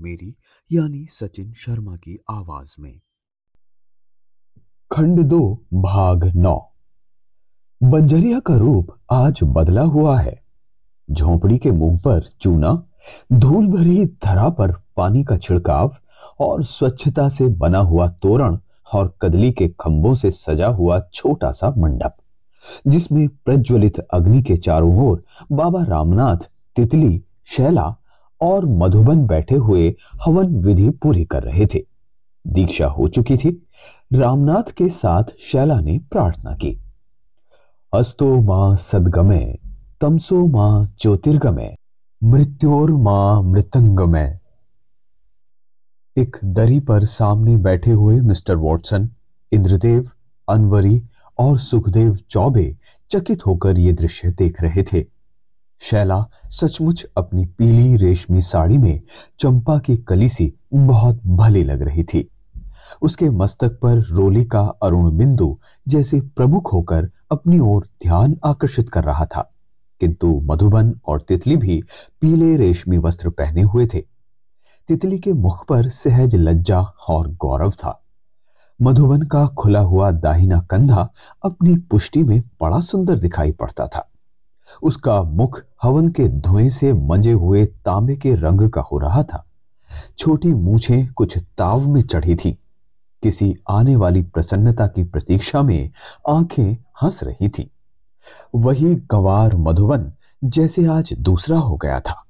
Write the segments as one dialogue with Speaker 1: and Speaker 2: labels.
Speaker 1: मेरी, यानी सचिन शर्मा की आवाज़ में।
Speaker 2: खंड दो, भाग नौ। बंजरिया का रूप आज बदला हुआ है। झोंपड़ी के मुँह पर चूना, धूल भरी धरा पर पानी का छिड़काव और स्वच्छता से बना हुआ तोरण और कदली के खंभों से सजा हुआ छोटा सा मंडप, जिसमें प्रज्वलित अग्नि के चारों ओर बाबा रामनाथ, तितली, शैला और मधुबन बैठे हुए हवन विधि पूरी कर रहे थे। दीक्षा हो चुकी थी। रामनाथ के साथ शैला ने प्रार्थना की। अस्तो माँ सदगमे, तमसो माँ ज्योतिर्गमे, मृत्योर माँ मृतंगमे। एक दरी पर सामने बैठे हुए मिस्टर वॉटसन, इंद्रदेव, अनवरी और सुखदेव चौबे चकित होकर ये दृश्य देख रहे थे। शैला सचमुच अपनी पीली रेशमी साड़ी में चंपा की कली सी बहुत भली लग रही थी। उसके मस्तक पर रोली का अरुण बिंदु जैसे प्रमुख होकर अपनी ओर ध्यान आकर्षित कर रहा था। किंतु मधुबन और तितली भी पीले रेशमी वस्त्र पहने हुए थे। तितली के मुख पर सहज लज्जा और गौरव था। मधुबन का खुला हुआ दाहिना कंधा अपनी पुष्टि में बड़ा सुंदर दिखाई पड़ता था। उसका मुख हवन के धुएँ से मंजे हुए तांबे के रंग का हो रहा था। छोटी मूछें कुछ ताव में चढ़ी थी। किसी आने वाली प्रसन्नता की प्रतीक्षा में आँखें हंस रही थी। वही गवार मधुबन जैसे आज दूसरा हो गया था।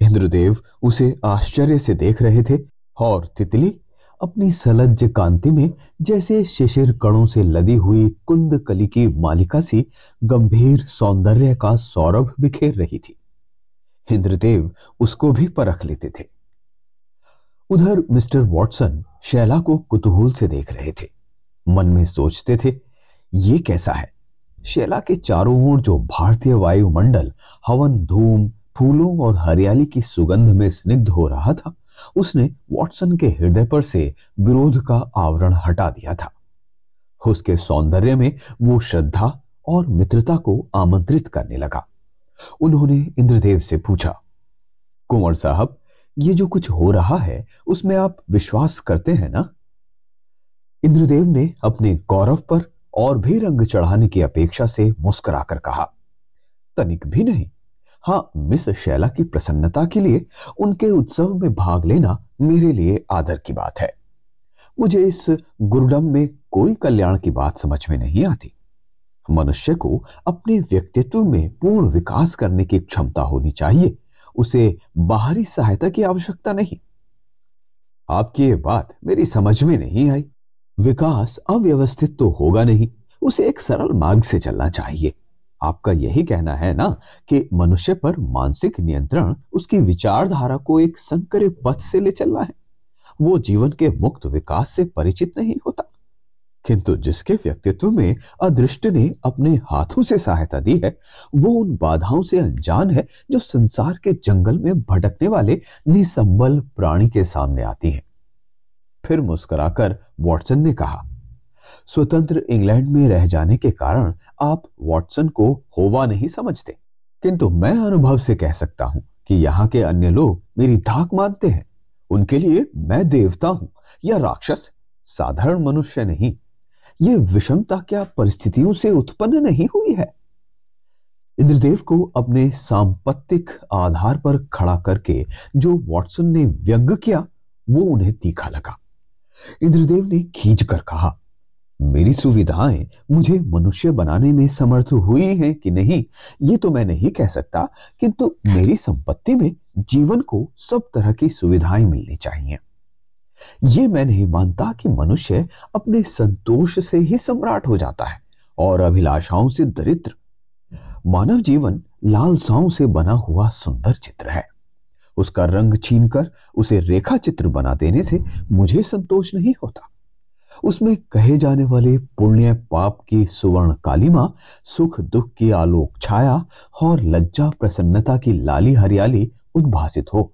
Speaker 2: इंद्रदेव उसे आश्चर्य से देख रहे थे और तितली अपनी सलज्ज कांति में जैसे शिशिर कणों से लदी हुई कुंद कली की मालिका सी गंभीर सौंदर्य का सौरभ बिखेर रही थी। इंद्रदेव उसको भी परख लेते थे। उधर मिस्टर वॉटसन शैला को कुतूहल से देख रहे थे। मन में सोचते थे, ये कैसा है? शैला के चारों ओर जो भारतीय वायुमंडल, हवन धूम फूलों और हरियाली की सुगंध में स्निग्ध हो रहा था। उसने वॉटसन के हृदय पर से विरोध का आवरण हटा दिया था। उसके सौंदर्य में वो श्रद्धा और मित्रता को आमंत्रित करने लगा। उन्होंने इंद्रदेव से पूछा, कुंवर साहब, ये जो कुछ हो रहा है, उसमें आप विश्वास करते हैं ना? इंद्रदेव ने अपने गौरव पर और भी रंग चढ़ाने की अपेक्षा से मुस्कुराकर कहा, तनिक भी नहीं। हाँ मिस शैला की प्रसन्नता के लिए उनके उत्सव में भाग लेना मेरे लिए आदर की बात है। मुझे इस गुरुडम में कोई कल्याण की बात समझ में नहीं आती। मनुष्य को अपने व्यक्तित्व में पूर्ण विकास करने की क्षमता होनी चाहिए। उसे बाहरी सहायता की आवश्यकता नहीं। आपकी ये बात मेरी समझ में नहीं आई। विकास अव्यवस्थित तो होगा नहीं। उसे एक सरल मार्ग से चलना चाहिए। आपका यही कहना है ना कि मनुष्य पर मानसिक नियंत्रण उसकी विचारधारा को एक संकरे पथ से ले चलना है। वो जीवन के मुक्त विकास से परिचित नहीं होता। किंतु जिसके व्यक्तित्व में अदृष्ट ने अपने हाथों से सहायता दी है, वो उन बाधाओं से अनजान है जो संसार के जंगल में भटकने वाले निसंबल प्राणी के सामने आती हैं। फिर मुस्कुराकर वॉटसन ने कहा, स्वतंत्र इंग्लैंड में रह जाने के कारण आप वॉटसन को होवा नहीं समझते। किंतु मैं अनुभव से कह सकता हूँ कि यहाँ के अन्य लोग मेरी धाक मानते हैं। उनके लिए मैं देवता हूँ या राक्षस, साधारण मनुष्य नहीं। ये विषमता क्या परिस्थितियों से उत्पन्न नहीं हुई है? इंद्रदेव को अपने सांपत्तिक आधार पर खड़ा करके जो वॉटसन ने व्यंग किया, वो उन्हें तीखा लगा। इंद्रदेव ने खींच कर कहा मेरी सुविधाएँ मुझे मनुष्य बनाने में समर्थ हुई हैं कि नहीं, ये तो मैं नहीं कह सकता, किंतु मेरी संपत्ति में जीवन को सब तरह की सुविधाएँ मिलनी चाहिए। ये मैं नहीं मानता कि मनुष्य अपने संतोष से ही सम्राट हो जाता है और अभिलाषाओं से दरिद्र। मानव जीवन लालसाओं से बना हुआ सुंदर चित्र है। उसका रंग छीनकर, उसे रेखा चित्र बना देने से मुझे संतोष नहीं होता। उसमें कहे जाने वाले पुण्य पाप की सुवर्ण कालिमा, सुख दुख की आलोक छाया और लज्जा प्रसन्नता की लाली हरियाली उद्भासित हो।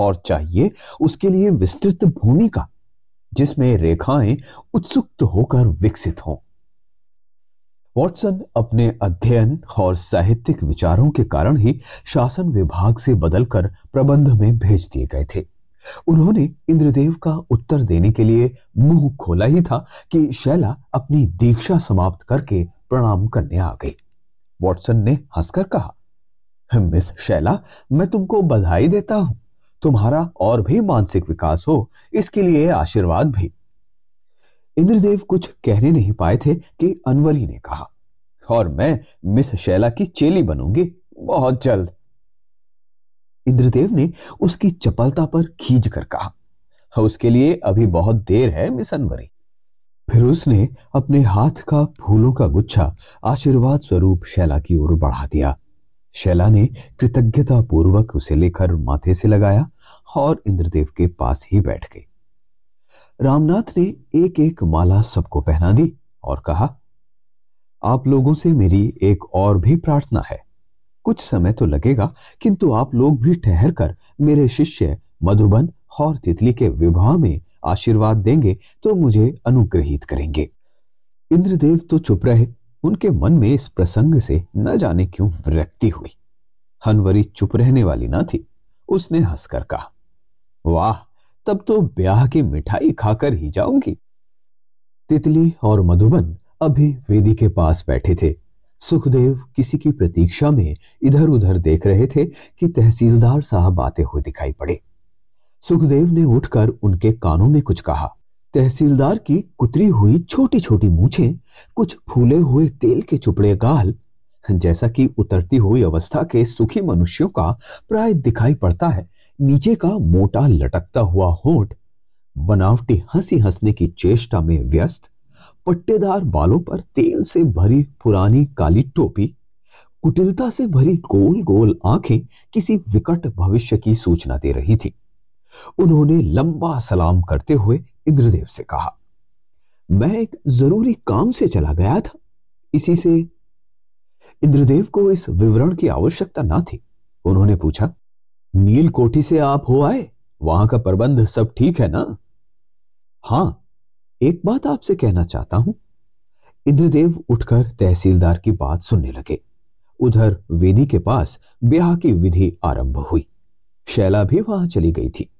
Speaker 2: और चाहिए उसके लिए विस्तृत भूमिका, जिसमें रेखाएँ उत्सुक्त होकर विकसित हों। वॉटसन अपने अध्ययन और साहित्यिक विचारों के कारण ही शासन विभाग से बदलकर प्रबंध में भेज दिए गए थे। उन्होंने इंद्रदेव का उत्तर देने के लिए मुँह खोला ही था कि शैला अपनी दीक्षा समाप्त करके प्रणाम करने आ गई। वॉटसन ने हंसकर कहा, मिस शैला, मैं तुमको बधाई देता हूँ। तुम्हारा और भी मानसिक विकास हो, इसके लिए आशीर्वाद भी इंद्रदेव कुछ कहने नहीं पाए थे कि अनवरी ने कहा, और मैं मिस शैला की चेली बनूँगी। बहुत जल्द। इंद्रदेव ने उसकी चपलता पर खींच कर कहा उसके लिए अभी बहुत देर है, मिस अनवरी। फिर उसने अपने हाथ का फूलों का गुच्छा आशीर्वाद स्वरूप शैला की ओर बढ़ा दिया। शैला ने कृतज्ञता पूर्वक उसे लेकर माथे से लगाया और इंद्रदेव के पास ही बैठ गई। रामनाथ ने एक एक माला सबको पहना दी और कहा, आप लोगों से मेरी एक और भी प्रार्थना है। कुछ समय तो लगेगा, किंतु आप लोग भी ठहर कर मेरे शिष्य मधुबन और तितली के विवाह में आशीर्वाद देंगे तो मुझे अनुग्रहित करेंगे। इंद्रदेव तो चुप रहे, उनके मन में इस प्रसंग से न जाने क्यों विरक्ति हुई। हनवरी चुप रहने वाली ना थी, उसने हंसकर कहा, वाह, तब तो ब्याह की मिठाई खाकर ही जाऊँगी। तितली और मधुबन अभी वेदी के पास बैठे थे। सुखदेव किसी की प्रतीक्षा में इधर उधर देख रहे थे कि तहसीलदार साहब आते हुए दिखाई पड़े। सुखदेव ने उठकर उनके कानों में कुछ कहा। तहसीलदार की कुतरी हुई छोटी छोटी मूछें, कुछ फूले हुए तेल के चुपड़े गाल, जैसा कि उतरती हुई अवस्था के सुखी मनुष्यों का प्राय दिखाई पड़ता है, नीचे का मोटा लटकता हुआ होठ, बनावटी हँसी हंसने की चेष्टा में व्यस्त पट्टेदार बालों पर तेल से भरी पुरानी काली टोपी, कुटिलता से भरी गोल गोल आँखें किसी विकट भविष्य की सूचना दे रही थी। उन्होंने लंबा सलाम करते हुए इंद्रदेव से कहा, मैं एक ज़रूरी काम से चला गया था, इसी से इंद्रदेव को इस विवरण की आवश्यकता ना थी। उन्होंने पूछा नील कोठी से आप हो आए? वहाँ का प्रबंध सब ठीक है ना? हाँ एक बात आपसे कहना चाहता हूँ। इंद्रदेव उठकर तहसीलदार की बात सुनने लगे। उधर वेदी के पास ब्याह की विधि आरंभ हुई। शैला भी वहाँ चली गई थी।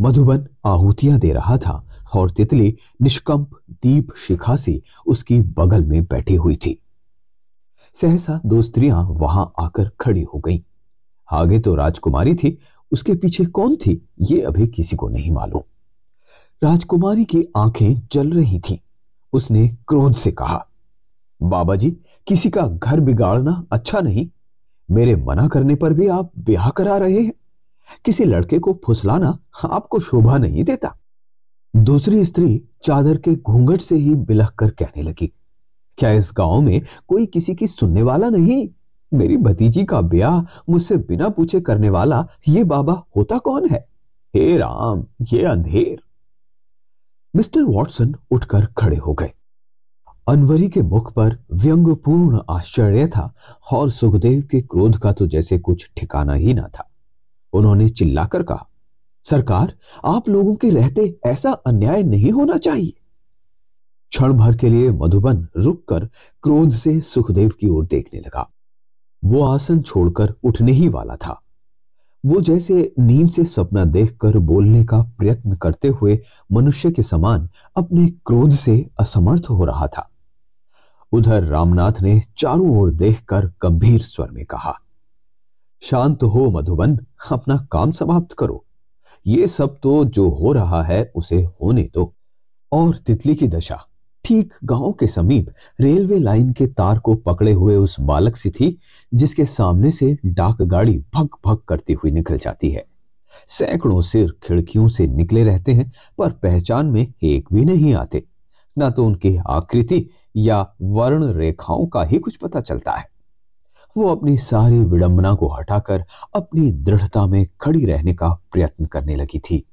Speaker 2: मधुबन आहुतियाँ दे रहा था और तितली निष्कंप दीप शिखा से उसकी बगल में बैठी हुई थी। सहसा दो स्त्रियाँ वहाँ आकर खड़ी हो गईं। आगे तो राजकुमारी थी, उसके पीछे कौन थी, ये अभी किसी को नहीं मालूम। राजकुमारी की आँखें जल रही थीं। उसने क्रोध से कहा बाबा जी किसी का घर बिगाड़ना अच्छा नहीं। मेरे मना करने पर भी आप ब्याह करा रहे हैं। किसी लड़के को फुसलाना आपको शोभा नहीं देता दूसरी स्त्री चादर के घूंघट से ही बिलख कर कहने लगी, क्या इस गाँव में कोई किसी की सुनने वाला नहीं? मेरी भतीजी का ब्याह मुझसे बिना पूछे करने वाला ये बाबा होता कौन है? हे राम, ये अंधेर। मिस्टर वॉटसन उठकर खड़े हो गए। अनवरी के मुख पर व्यंगपूर्ण आश्चर्य था और सुखदेव के क्रोध का तो जैसे कुछ ठिकाना ही ना था। उन्होंने चिल्लाकर कहा, सरकार, आप लोगों के रहते ऐसा अन्याय नहीं होना चाहिए। क्षण भर के लिए मधुबन रुककर क्रोध से सुखदेव की ओर देखने लगा। वो आसन छोड़कर उठने ही वाला था। वो जैसे नींद से सपना देखकर बोलने का प्रयत्न करते हुए मनुष्य के समान अपने क्रोध से असमर्थ हो रहा था। उधर रामनाथ ने चारों ओर देखकर गंभीर स्वर में कहा, शांत हो, मधुबन, अपना काम समाप्त करो। ये सब तो जो हो रहा है उसे होने दो। और तितली की दशा ठीक गाँव के समीप रेलवे लाइन के तार को पकड़े हुए उस बालक सी थी, जिसके सामने से डाक गाड़ी भग भग करती हुई निकल जाती है। सैकड़ों सिर खिड़कियों से निकले रहते हैं, पर पहचान में एक भी नहीं आते। न तो उनकी आकृति या वर्ण रेखाओं का ही कुछ पता चलता है। वो अपनी सारी विडंबना को हटाकर अपनी दृढ़ता में खड़ी रहने का प्रयत्न करने लगी थी।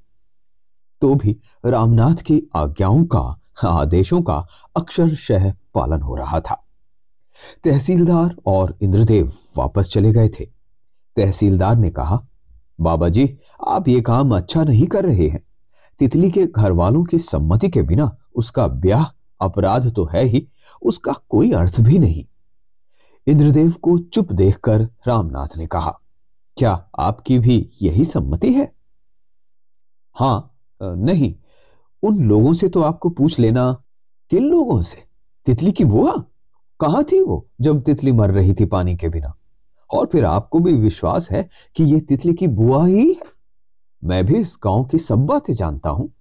Speaker 2: तो भी रामनाथ की आज्ञाओं का आदेशों का अक्षरशः पालन हो रहा था। तहसीलदार और इंद्रदेव वापस चले गए थे। तहसीलदार ने कहा, बाबा जी, आप ये काम अच्छा नहीं कर रहे हैं। तितली के घर वालों की सम्मति के बिना उसका ब्याह अपराध तो है ही, उसका कोई अर्थ भी नहीं। इंद्रदेव को चुप देखकर रामनाथ ने कहा, क्या आपकी भी यही सम्मति है? हाँ, नहीं उन लोगों से तो आपको पूछ लेना। किन लोगों से? तितली की बुआ? कहाँ थी वो जब तितली मर रही थी पानी के बिना? और फिर आपको भी विश्वास है कि ये तितली की बुआ ही है? मैं भी इस गाँव की सब बातें जानता हूँ।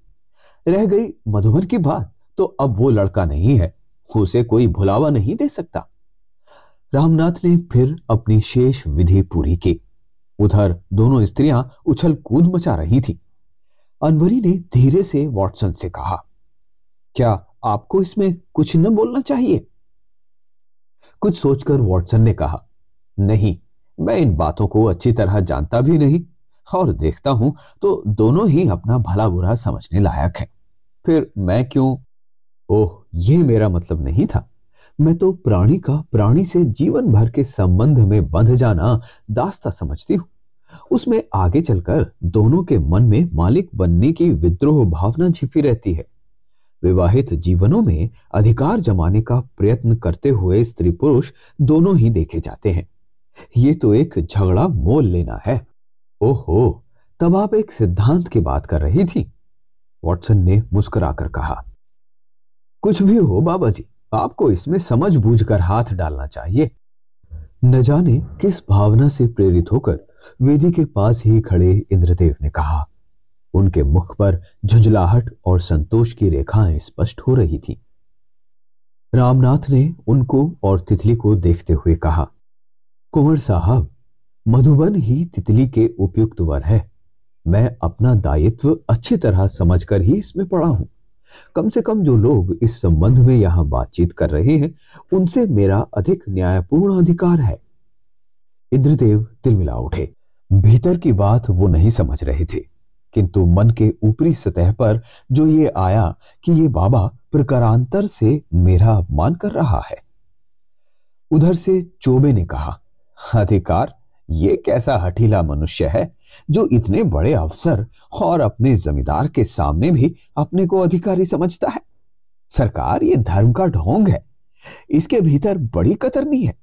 Speaker 2: रह गई मधुबन की बात तो अब वो लड़का नहीं है। उसे कोई भुलावा नहीं दे सकता। रामनाथ ने फिर अपनी शेष विधि पूरी की। उधर दोनों स्त्रियाँ उछल कूद मचा रही थी। अनवरी ने धीरे से वॉटसन से कहा, क्या आपको इसमें कुछ न बोलना चाहिए? कुछ सोचकर वॉटसन ने कहा, नहीं, मैं इन बातों को अच्छी तरह जानता भी नहीं और देखता हूँ तो दोनों ही अपना भला बुरा समझने लायक है। फिर मैं क्यों? ओह, ये मेरा मतलब नहीं था। मैं तो प्राणी का प्राणी से जीवन भर के संबंध में बंध जाना दास्ता समझती हूँ। उसमें आगे चलकर दोनों के मन में मालिक बनने की विद्रोह भावना छिपी रहती है। विवाहित जीवनों में अधिकार जमाने का प्रयत्न करते हुए स्त्री पुरुष दोनों ही देखे जाते हैं। ये तो एक झगड़ा मोल लेना है। ओहो, तब आप एक सिद्धांत की बात कर रही थी? वॉटसन ने मुस्कुराकर कहा, कुछ भी हो बाबा जी आपको इसमें समझ बूझ कर हाथ डालना चाहिए। न जाने किस भावना से प्रेरित होकर वेदी के पास ही खड़े इंद्रदेव ने कहा, उनके मुख पर झुंझलाहट और संतोष की रेखाएँ स्पष्ट हो रही थी। रामनाथ ने उनको और तितली को देखते हुए कहा, कुंवर साहब, मधुबन ही तितली के उपयुक्त वर है। मैं अपना दायित्व अच्छी तरह समझकर ही इसमें पड़ा हूँ। कम से कम जो लोग इस संबंध में यहाँ बातचीत कर रहे हैं, उनसे मेरा अधिक न्यायपूर्ण अधिकार है। इंद्रदेव तिलमिला उठे। भीतर की बात वो नहीं समझ रहे थे, किंतु मन के ऊपरी सतह पर जो ये आया कि ये बाबा प्रकारांतर से मेरा अपमान कर रहा है। उधर से चोबे ने कहा, अधिकार, ये कैसा हठीला मनुष्य है जो इतने बड़े अफसर और अपने जमींदार के सामने भी अपने को अधिकारी समझता है? सरकार ये धर्म का ढोंग है। इसके भीतर बड़ी कतरनी है।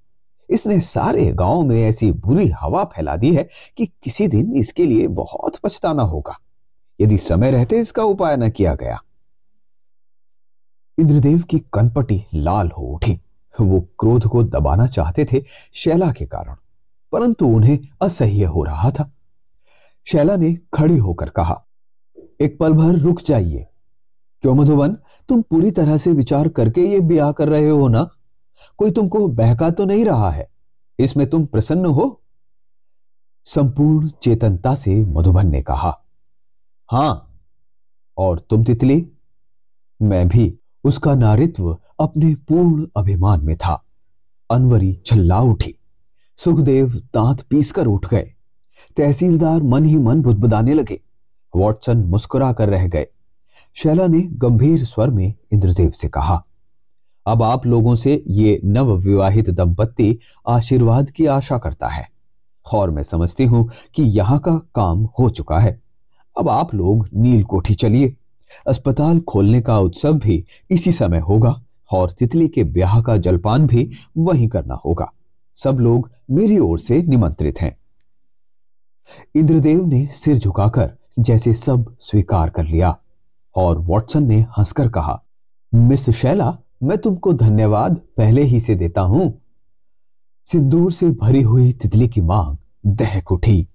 Speaker 2: इसने सारे गाँव में ऐसी बुरी हवा फैला दी है कि किसी दिन इसके लिए बहुत पछताना होगा। यदि समय रहते इसका उपाय न किया गया। इंद्रदेव की कनपटी लाल हो उठी। वो क्रोध को दबाना चाहते थे शैला के कारण, परंतु उन्हें असह्य हो रहा था। शैला ने खड़ी होकर कहा, एक पल भर रुक जाइए। क्यों मधुबन, तुम पूरी तरह से विचार करके ये ब्याह कर रहे हो ना? कोई तुमको बहका तो नहीं रहा है। इसमें तुम प्रसन्न हो। संपूर्ण चेतनता से मधुबन ने कहा, हाँ, और तुम तितली, मैं भी उसका नारित्व अपने पूर्ण अभिमान में था। अनवरी छल्ला उठी। सुखदेव दांत पीसकर उठ गए। तहसीलदार मन ही मन बुदबुदाने लगे। वॉटसन मुस्कुरा कर रह गए। शैला ने गंभीर स्वर में इंद्रदेव से कहा अब आप लोगों से ये नव विवाहित दंपत्ति आशीर्वाद की आशा करता है। और मैं समझती हूँ कि यहाँ का काम हो चुका है। अब आप लोग नील कोठी चलिए। अस्पताल खोलने का उत्सव भी इसी समय होगा और तितली के ब्याह का जलपान भी वहीं करना होगा। सब लोग मेरी ओर से निमंत्रित हैं। इंद्रदेव ने सिर झुकाकर जैसे सब स्वीकार कर लिया और वॉटसन ने हंसकर कहा, मिस शैला मैं तुमको धन्यवाद पहले ही से देता हूँ। सिंदूर से भरी हुई तितली की मांग दहक उठी।